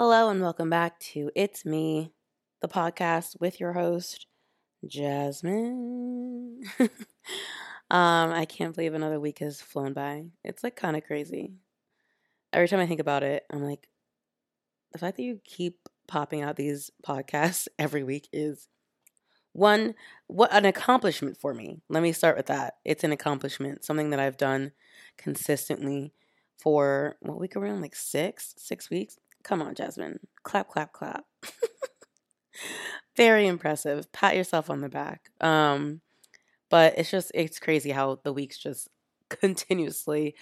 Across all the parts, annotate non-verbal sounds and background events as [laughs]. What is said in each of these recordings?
Hello and welcome back to It's Me, the podcast with your host, Jasmine. [laughs] um, I can't believe another week has flown by. It's like kind of crazy. Every time I think about it, I'm like, the fact that you keep popping out these podcasts [laughs] every week is one what an accomplishment for me. Let me start with that. It's an accomplishment, something that I've done consistently for what week around like six, six weeks. Come on, Jasmine. Clap, clap, clap. [laughs] Very impressive. Pat yourself on the back. Um, but it's just it's crazy how the weeks just [laughs] continuously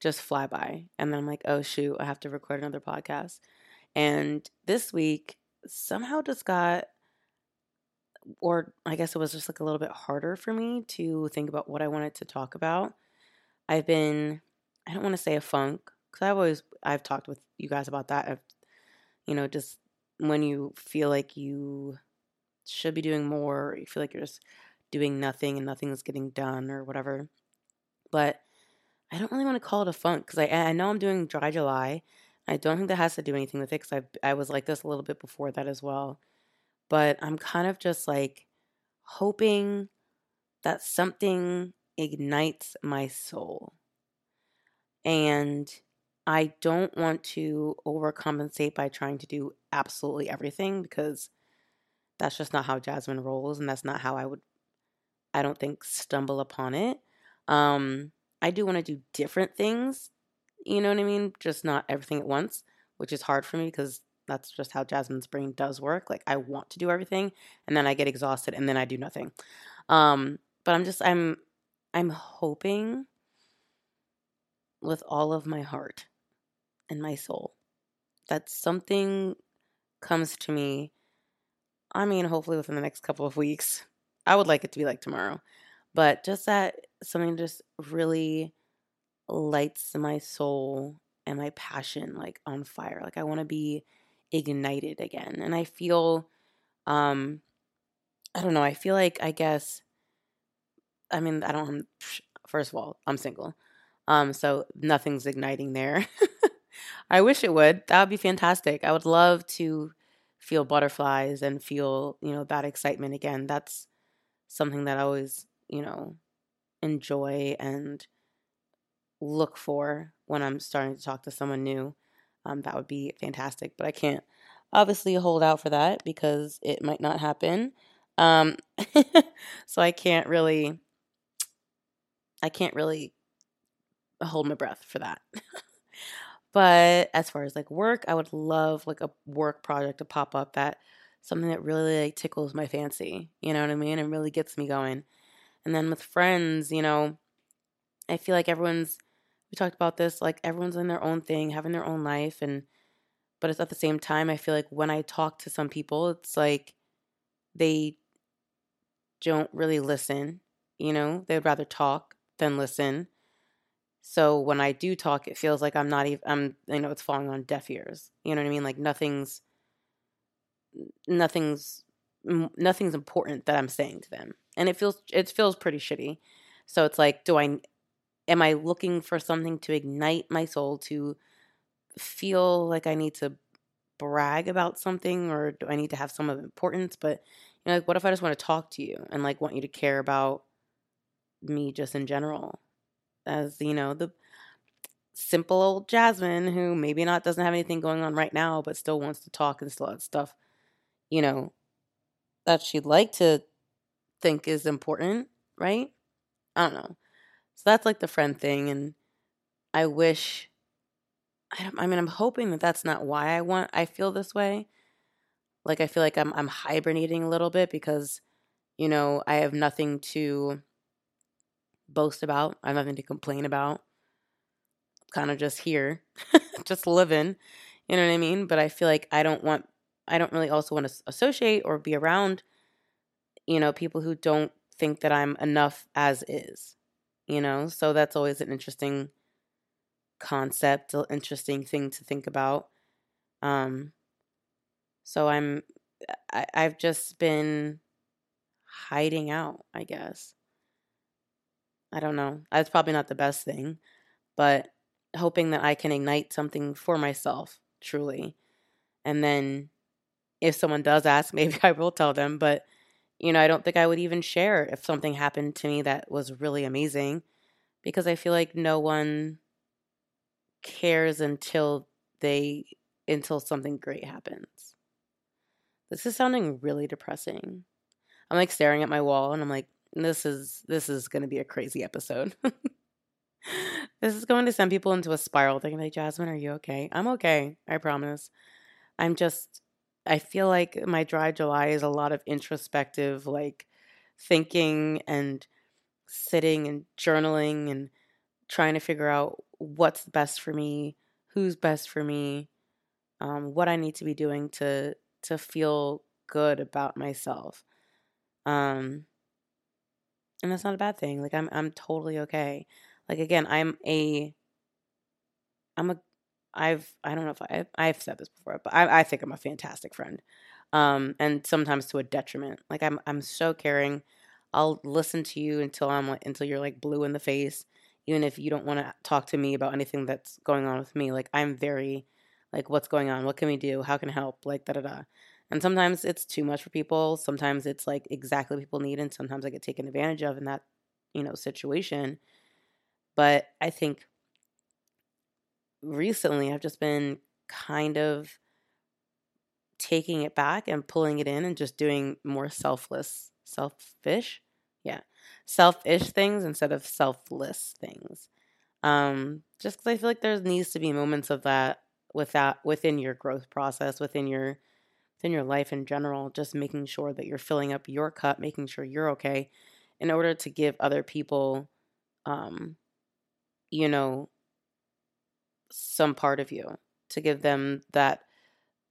just fly by. And then I'm like, oh shoot, I have to record another podcast. And this week somehow just got or I guess it was just like a little bit harder for me to think about what I wanted to talk about. I've been I don't want to say a funk because I've always I've talked with you guys about that. I've, you know, just when you feel like you should be doing more, or you feel like you're just doing nothing and nothing is getting done or whatever. But I don't really want to call it a funk because I I know I'm doing dry July. I don't think that has to do anything with it because I I was like this a little bit before that as well. But I'm kind of just like hoping that something ignites my soul. And I don't want to overcompensate by trying to do absolutely everything because that's just not how Jasmine rolls and that's not how I would I don't think stumble upon it. Um I do want to do different things, you know what I mean? Just not everything at once, which is hard for me because that's just how Jasmine's brain does work. Like I want to do everything and then I get exhausted and then I do nothing. Um but I'm just I'm I'm hoping with all of my heart and my soul that something comes to me. I mean, hopefully within the next couple of weeks. I would like it to be like tomorrow, but just that something just really lights my soul and my passion like on fire. Like I want to be ignited again. And I feel um I don't know, I feel like I guess I mean, I don't first of all, I'm single. Um, so nothing's igniting there. [laughs] I wish it would. That would be fantastic. I would love to feel butterflies and feel, you know, that excitement again. That's something that I always, you know, enjoy and look for when I'm starting to talk to someone new. Um, that would be fantastic. But I can't obviously hold out for that because it might not happen. Um, [laughs] so I can't really, I can't really hold my breath for that. [laughs] but as far as like work, I would love like a work project to pop up that something that really like tickles my fancy, you know what I mean, and really gets me going. And then with friends, you know, I feel like everyone's we talked about this, like everyone's in their own thing, having their own life and but it's at the same time I feel like when I talk to some people, it's like they don't really listen, you know? They'd rather talk than listen. So when I do talk, it feels like I'm not even, I'm, you know, it's falling on deaf ears. You know what I mean? Like nothing's, nothing's, nothing's important that I'm saying to them. And it feels, it feels pretty shitty. So it's like, do I, am I looking for something to ignite my soul to feel like I need to brag about something or do I need to have some of importance? But, you know, like, what if I just want to talk to you and like want you to care about me just in general? As you know the simple old Jasmine who maybe not doesn't have anything going on right now but still wants to talk and still has stuff you know that she'd like to think is important right? I don't know. So that's like the friend thing and i wish I, I mean i'm hoping that that's not why i want i feel this way. Like i feel like i'm i'm hibernating a little bit because you know i have nothing to boast about. I have nothing to complain about. Kind of just here, [laughs] just living. You know what I mean? But I feel like I don't want, I don't really also want to associate or be around, you know, people who don't think that I'm enough as is, you know? So that's always an interesting concept, an interesting thing to think about. Um, so I'm, I, I've just been hiding out, I guess. I don't know. That's probably not the best thing, but hoping that I can ignite something for myself, truly. And then if someone does ask, [laughs] maybe I will tell them. But, you know, I don't think I would even share if something happened to me that was really amazing because I feel like no one cares until they until something great happens. This is sounding really depressing. I'm like staring at my wall and I'm like this is this is going to be a crazy episode. [laughs] this is going to send people into a spiral. They're going to be like, Jasmine, are you okay? I'm okay. I promise. I'm just, I feel like my dry July is a lot of introspective, like thinking and sitting and journaling and trying to figure out what's best for me, who's best for me, um, what I need to be doing to to feel good about myself. Um, and that's not a bad thing. Like I'm I'm totally okay. Like again, I'm a I'm a I've I don't know if I I've said this before, but I I think I'm a fantastic friend. Um and sometimes to a detriment. Like I'm I'm so caring. I'll listen to you until I'm until you're like blue in the face, even if you don't want to talk to me about anything that's going on with me. Like I'm very like what's going on? What can we do? How can I help? Like da da da. And sometimes it's too much for people. Sometimes it's like exactly what people need and sometimes I get taken advantage of in that, you know, situation. But I think recently I've just been kind of taking it back and pulling it in and just doing more selfless, selfish, yeah, selfish things instead of selfless things. Um, just because I feel like there needs to be moments of that with that within your growth process, within your within your life in general. Just making sure that you're filling up your cup, making sure you're okay, in order to give other people, um, you know, some part of you to give them that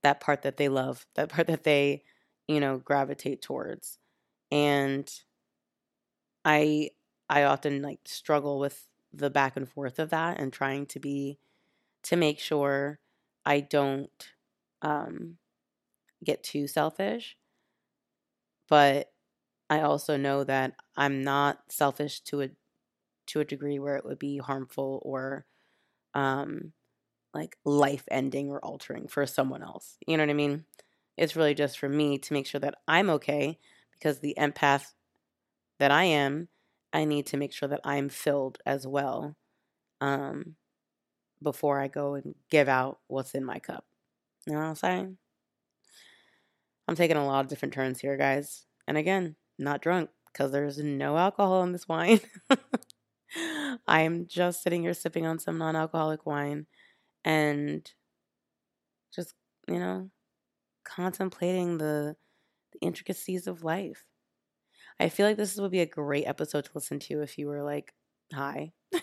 that part that they love, [laughs] that part that they, you know, gravitate towards. And I I often like struggle with the back and forth of that and trying to be to make sure I don't um get too selfish. But I also know that I'm not selfish to a to a degree where it would be harmful or um, like life ending or altering for someone else. You know what I mean? It's really just for me to make sure that I'm okay because the empath that I am, I need to make sure that I'm filled as well um, before I go and give out what's in my cup. You know what I'm saying? I'm taking a lot of different turns here, guys. And again, not drunk because there's no alcohol in this wine. [laughs] I'm just sitting here sipping on some non alcoholic wine and just, you know, contemplating the, the intricacies of life. I feel like this would be a great episode to listen to if you were like high. [laughs]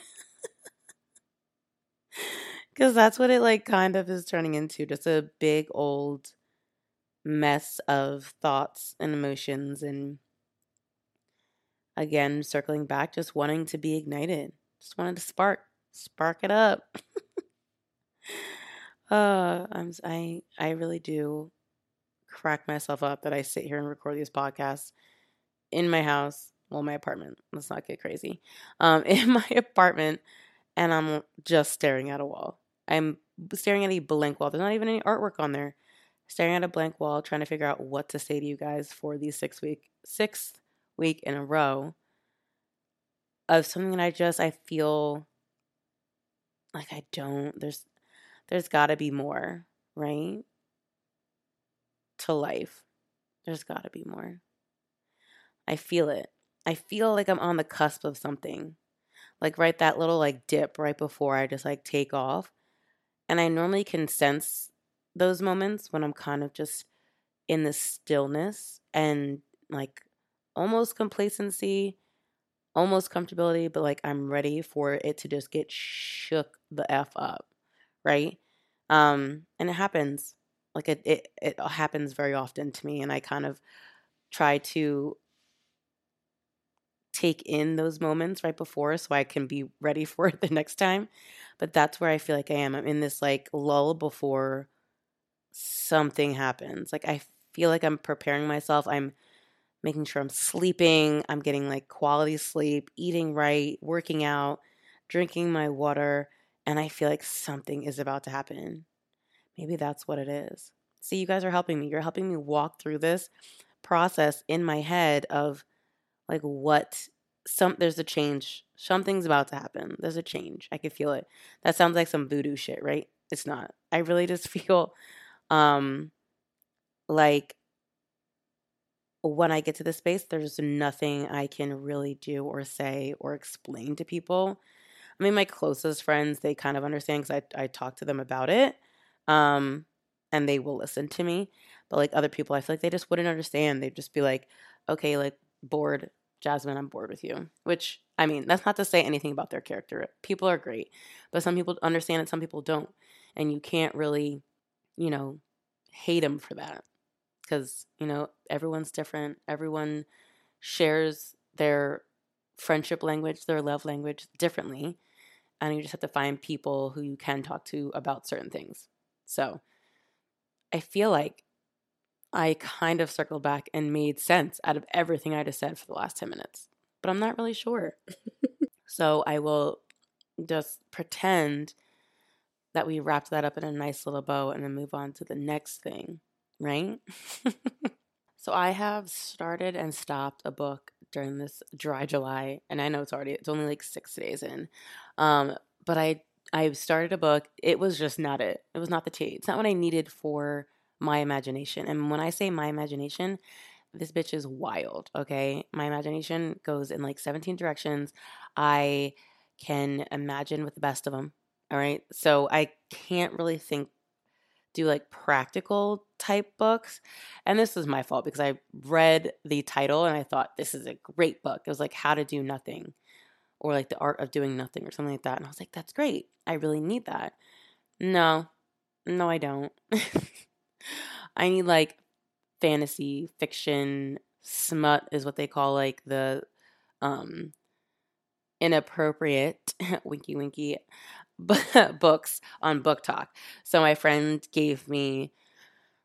Because that's what it like kind of is turning into just a big old mess of thoughts and emotions and again circling back just wanting to be ignited. Just wanted to spark spark it up. [laughs] Uh i'm i i really do crack myself up that i sit here and record these podcasts in my house well my apartment let's not get crazy um [laughs] in my apartment and i'm just staring at a wall. I'm staring at a blank wall. There's not even any artwork on there staring at a blank wall trying to figure out what to say to you guys for the six week sixth week in a row of something that I just I feel like I don't there's there's got to be more, right? To life. There's got to be more. I feel it. I feel like I'm on the cusp of something. Like right that little like dip right before I just like take off. And I normally can sense those moments when I'm kind of just in the stillness and like almost complacency, almost comfortability, but like I'm ready for it to just get shook the F up, right? Um, and it happens. Like it, it, it happens very often to me, and I kind of try to take in those moments right before so I can be ready [laughs] for it the next time. But that's where I feel like I am. I'm in this like lull before something happens. Like I feel like I'm preparing myself. I'm making sure I'm sleeping, I'm getting like quality sleep, eating right, working out, drinking my water, and I feel like something is about to happen. Maybe that's what it is. See, you guys are helping me. You're helping me walk through this process in my head of like what some there's a change. Something's about to happen. There's a change. I can feel it. That sounds like some voodoo shit, right? It's not. I really just [laughs] feel um like when I get to the space, there's nothing I can really do or say or explain to people. I mean, my closest friends, they kind of understand because I, I talk to them about it um, and they will listen to me. But like other people, I feel like they just wouldn't understand. They'd just be like, okay, like bored, Jasmine, I'm bored with you. Which, I mean, that's not to say anything about their character. People are great, but some people understand it, some people don't. And you can't really, you know, hate them for that because you know everyone's different everyone shares their friendship language their love language differently and you just have to find people who you can talk to about certain things. So i feel like i kind of circled back and made sense out of everything i just said for the last 10 minutes but i'm not really sure. [laughs] So i will just pretend that we wrapped that up in a nice little bow and then move on to the next thing right? [laughs] so I have started and stopped a book during this dry July, and I know it's already it's only like six days in, um, but I I started a book. It was just not it. It was not the tea. It's not what I needed for my imagination. And when I say my imagination, this bitch is wild. Okay, my imagination goes in like seventeen directions. I can imagine with the best of them. All right, so I can't really think do like practical type books. And this was my fault because I read the title and I thought this is a great book. It was like How to Do Nothing or like The Art of Doing Nothing or something like that. And I was like, that's great. I really need that. No, no, I don't. [laughs] I need like fantasy, fiction, smut is what they call like the um inappropriate [laughs] winky winky [laughs] books on BookTok. So my friend gave me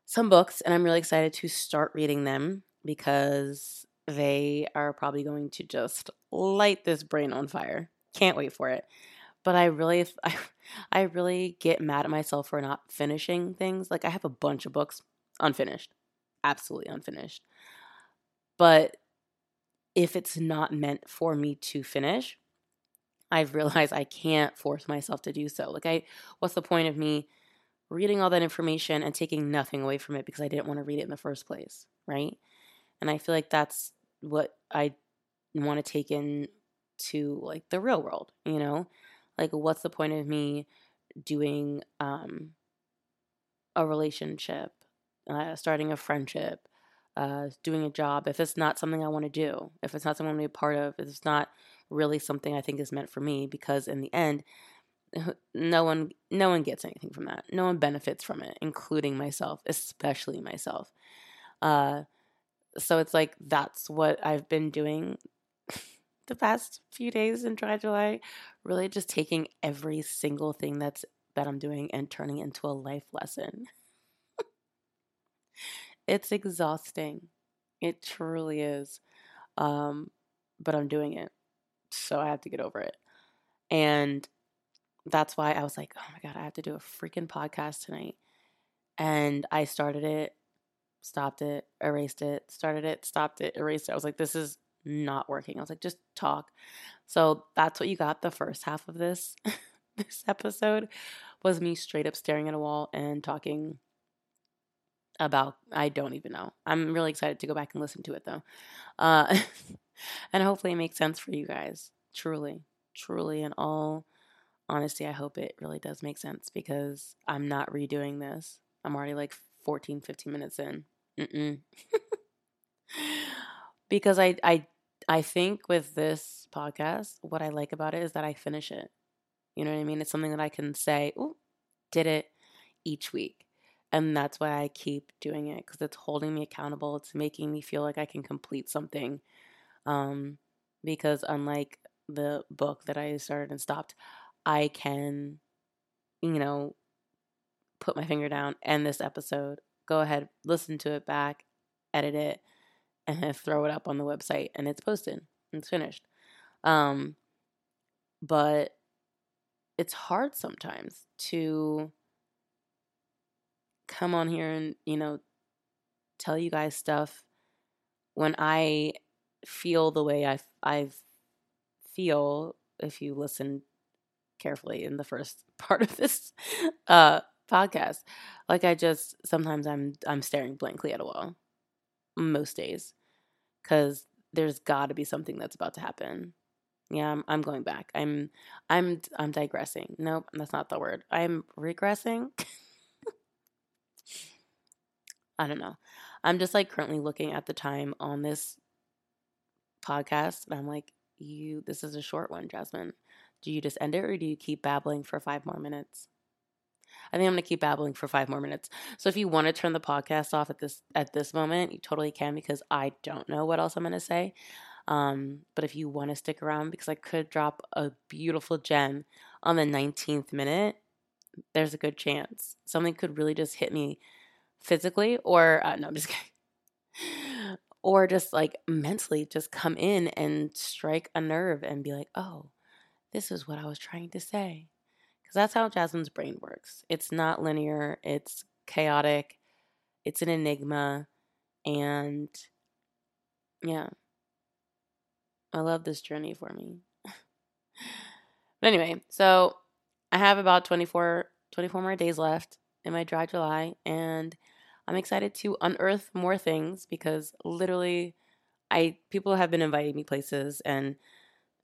some books, and I'm really excited to start reading them because they are probably going to just light this brain on fire. Can't wait for it. But I really, [laughs] I, I really get mad at myself for not finishing things. Like I have a bunch of books unfinished, absolutely unfinished. But if it's not meant for me to finish, I've realized I can't force myself to do so. Like, I, what's the point of me reading all that information and taking nothing away from it because I didn't want to read it in the first place, right? And I feel like that's what I want to take in to like the real world, you know? Like, what's the point of me doing um, a relationship, uh, starting a friendship, uh, doing a job if it's not something I want to do, if it's not something I want to be a part of, if it's not really something I think is meant for me because in the end no one no one gets anything from that. No one benefits from it, including myself, especially myself. Uh so it's like that's what I've been doing [laughs] the past few days in dry July, really just taking every single thing that's that I'm doing and turning it into a life lesson. [laughs] it's exhausting. It truly is. Um, but I'm doing it so I have to get over it. And that's why I was like, oh my God, I have to do a freaking podcast tonight. And I started it, stopped it, erased it, started it, stopped it, erased it. I was like, this is not working. I was like, just talk. So that's what you got the first half of this [laughs] this episode was me straight up staring at a wall and talking about I don't even know. I'm really excited to go back and listen to it though. Uh [laughs] and hopefully it makes sense for you guys. Truly, truly, in all honesty, I hope it really does make sense because I'm not redoing this. I'm already like 14, 15 minutes in. [laughs] because I, I, I think with this podcast, what I like about it is that I finish it. You know what I mean? It's something that I can say, oh, did it each week. And that's why I keep doing it because it's holding me accountable. It's making me feel like I can complete something um, because unlike the book that I started and stopped, I can, you know, put my finger down, end this episode, go ahead, listen to it back, edit it, [laughs] and then throw it up on the website, and it's posted. It's finished. Um, but it's hard sometimes to come on here and, you know, tell you guys stuff when I feel the way I, I feel if you listen carefully in the first [laughs] part of this uh, podcast. Like I just sometimes I'm I'm staring blankly at a wall most days cuz there's got to be something that's about to happen. Yeah, I'm, I'm going back. I'm I'm I'm digressing. Nope, that's not the word. I'm regressing. [laughs] I don't know. I'm just like currently looking at the time on this podcast and I'm like, you this is a short one, Jasmine. Do you just end it or do you keep babbling for 5 more minutes? I think I'm to keep babbling for 5 more minutes. So if you want to turn the podcast off at this at this moment, you totally can because I don't know what else I'm to say. Um, but if you want to stick around, because I could drop a beautiful gem on the 19th minute, there's a good chance something could really just hit me physically, or uh, no, I'm just kidding, or just like mentally, just come in and strike a nerve and be like, oh, this is what I was trying to say. Because that's how Jasmine's brain works. It's not linear, it's chaotic, it's an enigma, and yeah, I love this journey for me. but [laughs] anyway, so I have about 24, 24 more days left in my dry July, and I'm excited to unearth more things because literally, I people have been inviting me places, and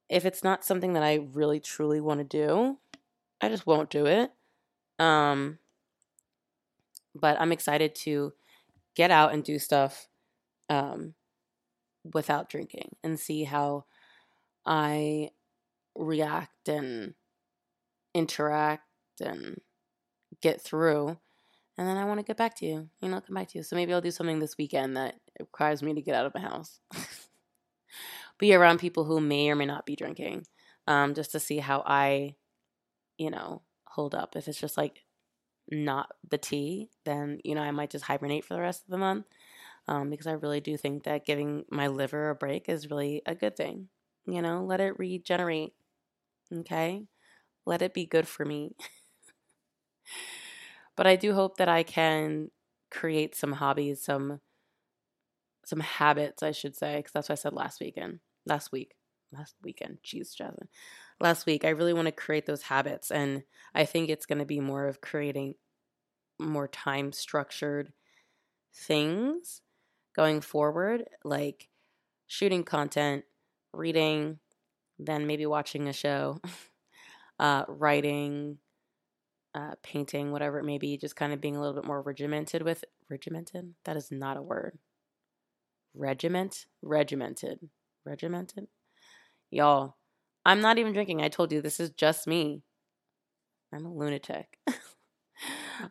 if it's not something that I really truly want to do, I just won't do it. Um, but I'm excited to get out and do stuff. Um, without drinking and see how I react and interact and get through. And then I want to get back to you, you know, come back to you. So maybe I'll do something this weekend that requires me to get out of my house. [laughs] be around people who may or may not be drinking, um, just to see how I, you know, hold up. If it's just like not the tea, then, you know, I might just hibernate for the rest of the month um, because I really do think that giving my liver a break is really a good thing. You know, let it regenerate. Okay? Let it be good for me. [laughs] but I do hope that I can create some hobbies, some some habits, I should say, because that's what I said last weekend. Last week. Last weekend. Jeez, Jasmine. Last week. I really want to create those habits. And I think it's going to be more of creating more time structured things going forward, like shooting content, reading, then maybe watching a show, [laughs] uh, writing, uh, painting, whatever it may be, just kind of being a little bit more regimented with regimented. That is not a word. Regiment, regimented, regimented. Y'all, I'm not even drinking. I told you this is just me. I'm a lunatic. [laughs]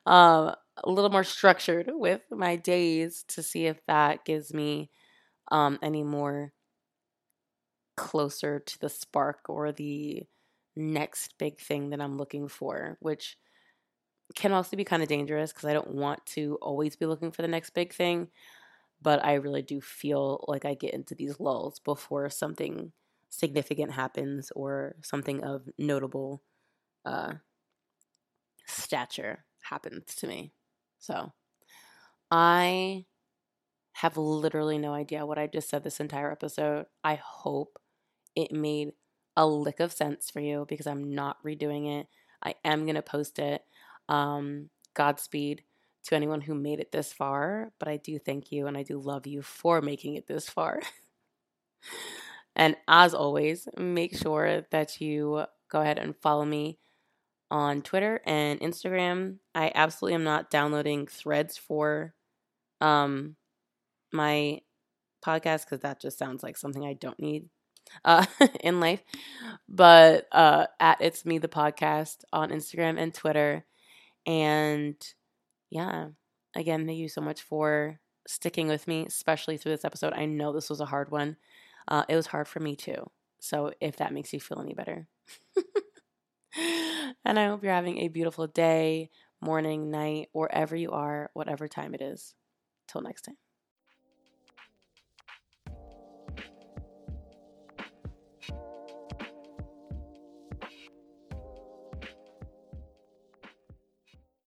um, a little more structured with my days to see if that gives me um, any more closer to the spark or the next big thing that I'm looking for, which can also be kind of dangerous because I don't want to always be looking for the next big thing. But I really do feel like I get into these lulls before something significant happens or something of notable uh, stature happens to me. So I have literally no idea what I just said this entire episode. I hope it made a lick of sense for you because I'm not redoing it. I am going to post it. Um, Godspeed to anyone who made it this far, but I do thank you and I do love you for making it this far. [laughs] and as always, make sure that you go ahead and follow me on Twitter and Instagram. I absolutely am not downloading threads for um my podcast because that just sounds like something I don't need uh [laughs] in life. But uh at it's me the podcast on Instagram and Twitter. And yeah, again, thank you so much for sticking with me, especially through this episode. I know this was a hard one. Uh, it was hard for me too. So if that makes you feel any better. [laughs] and I hope you're having a beautiful day, morning, night, wherever you are, whatever time it is. Till next time.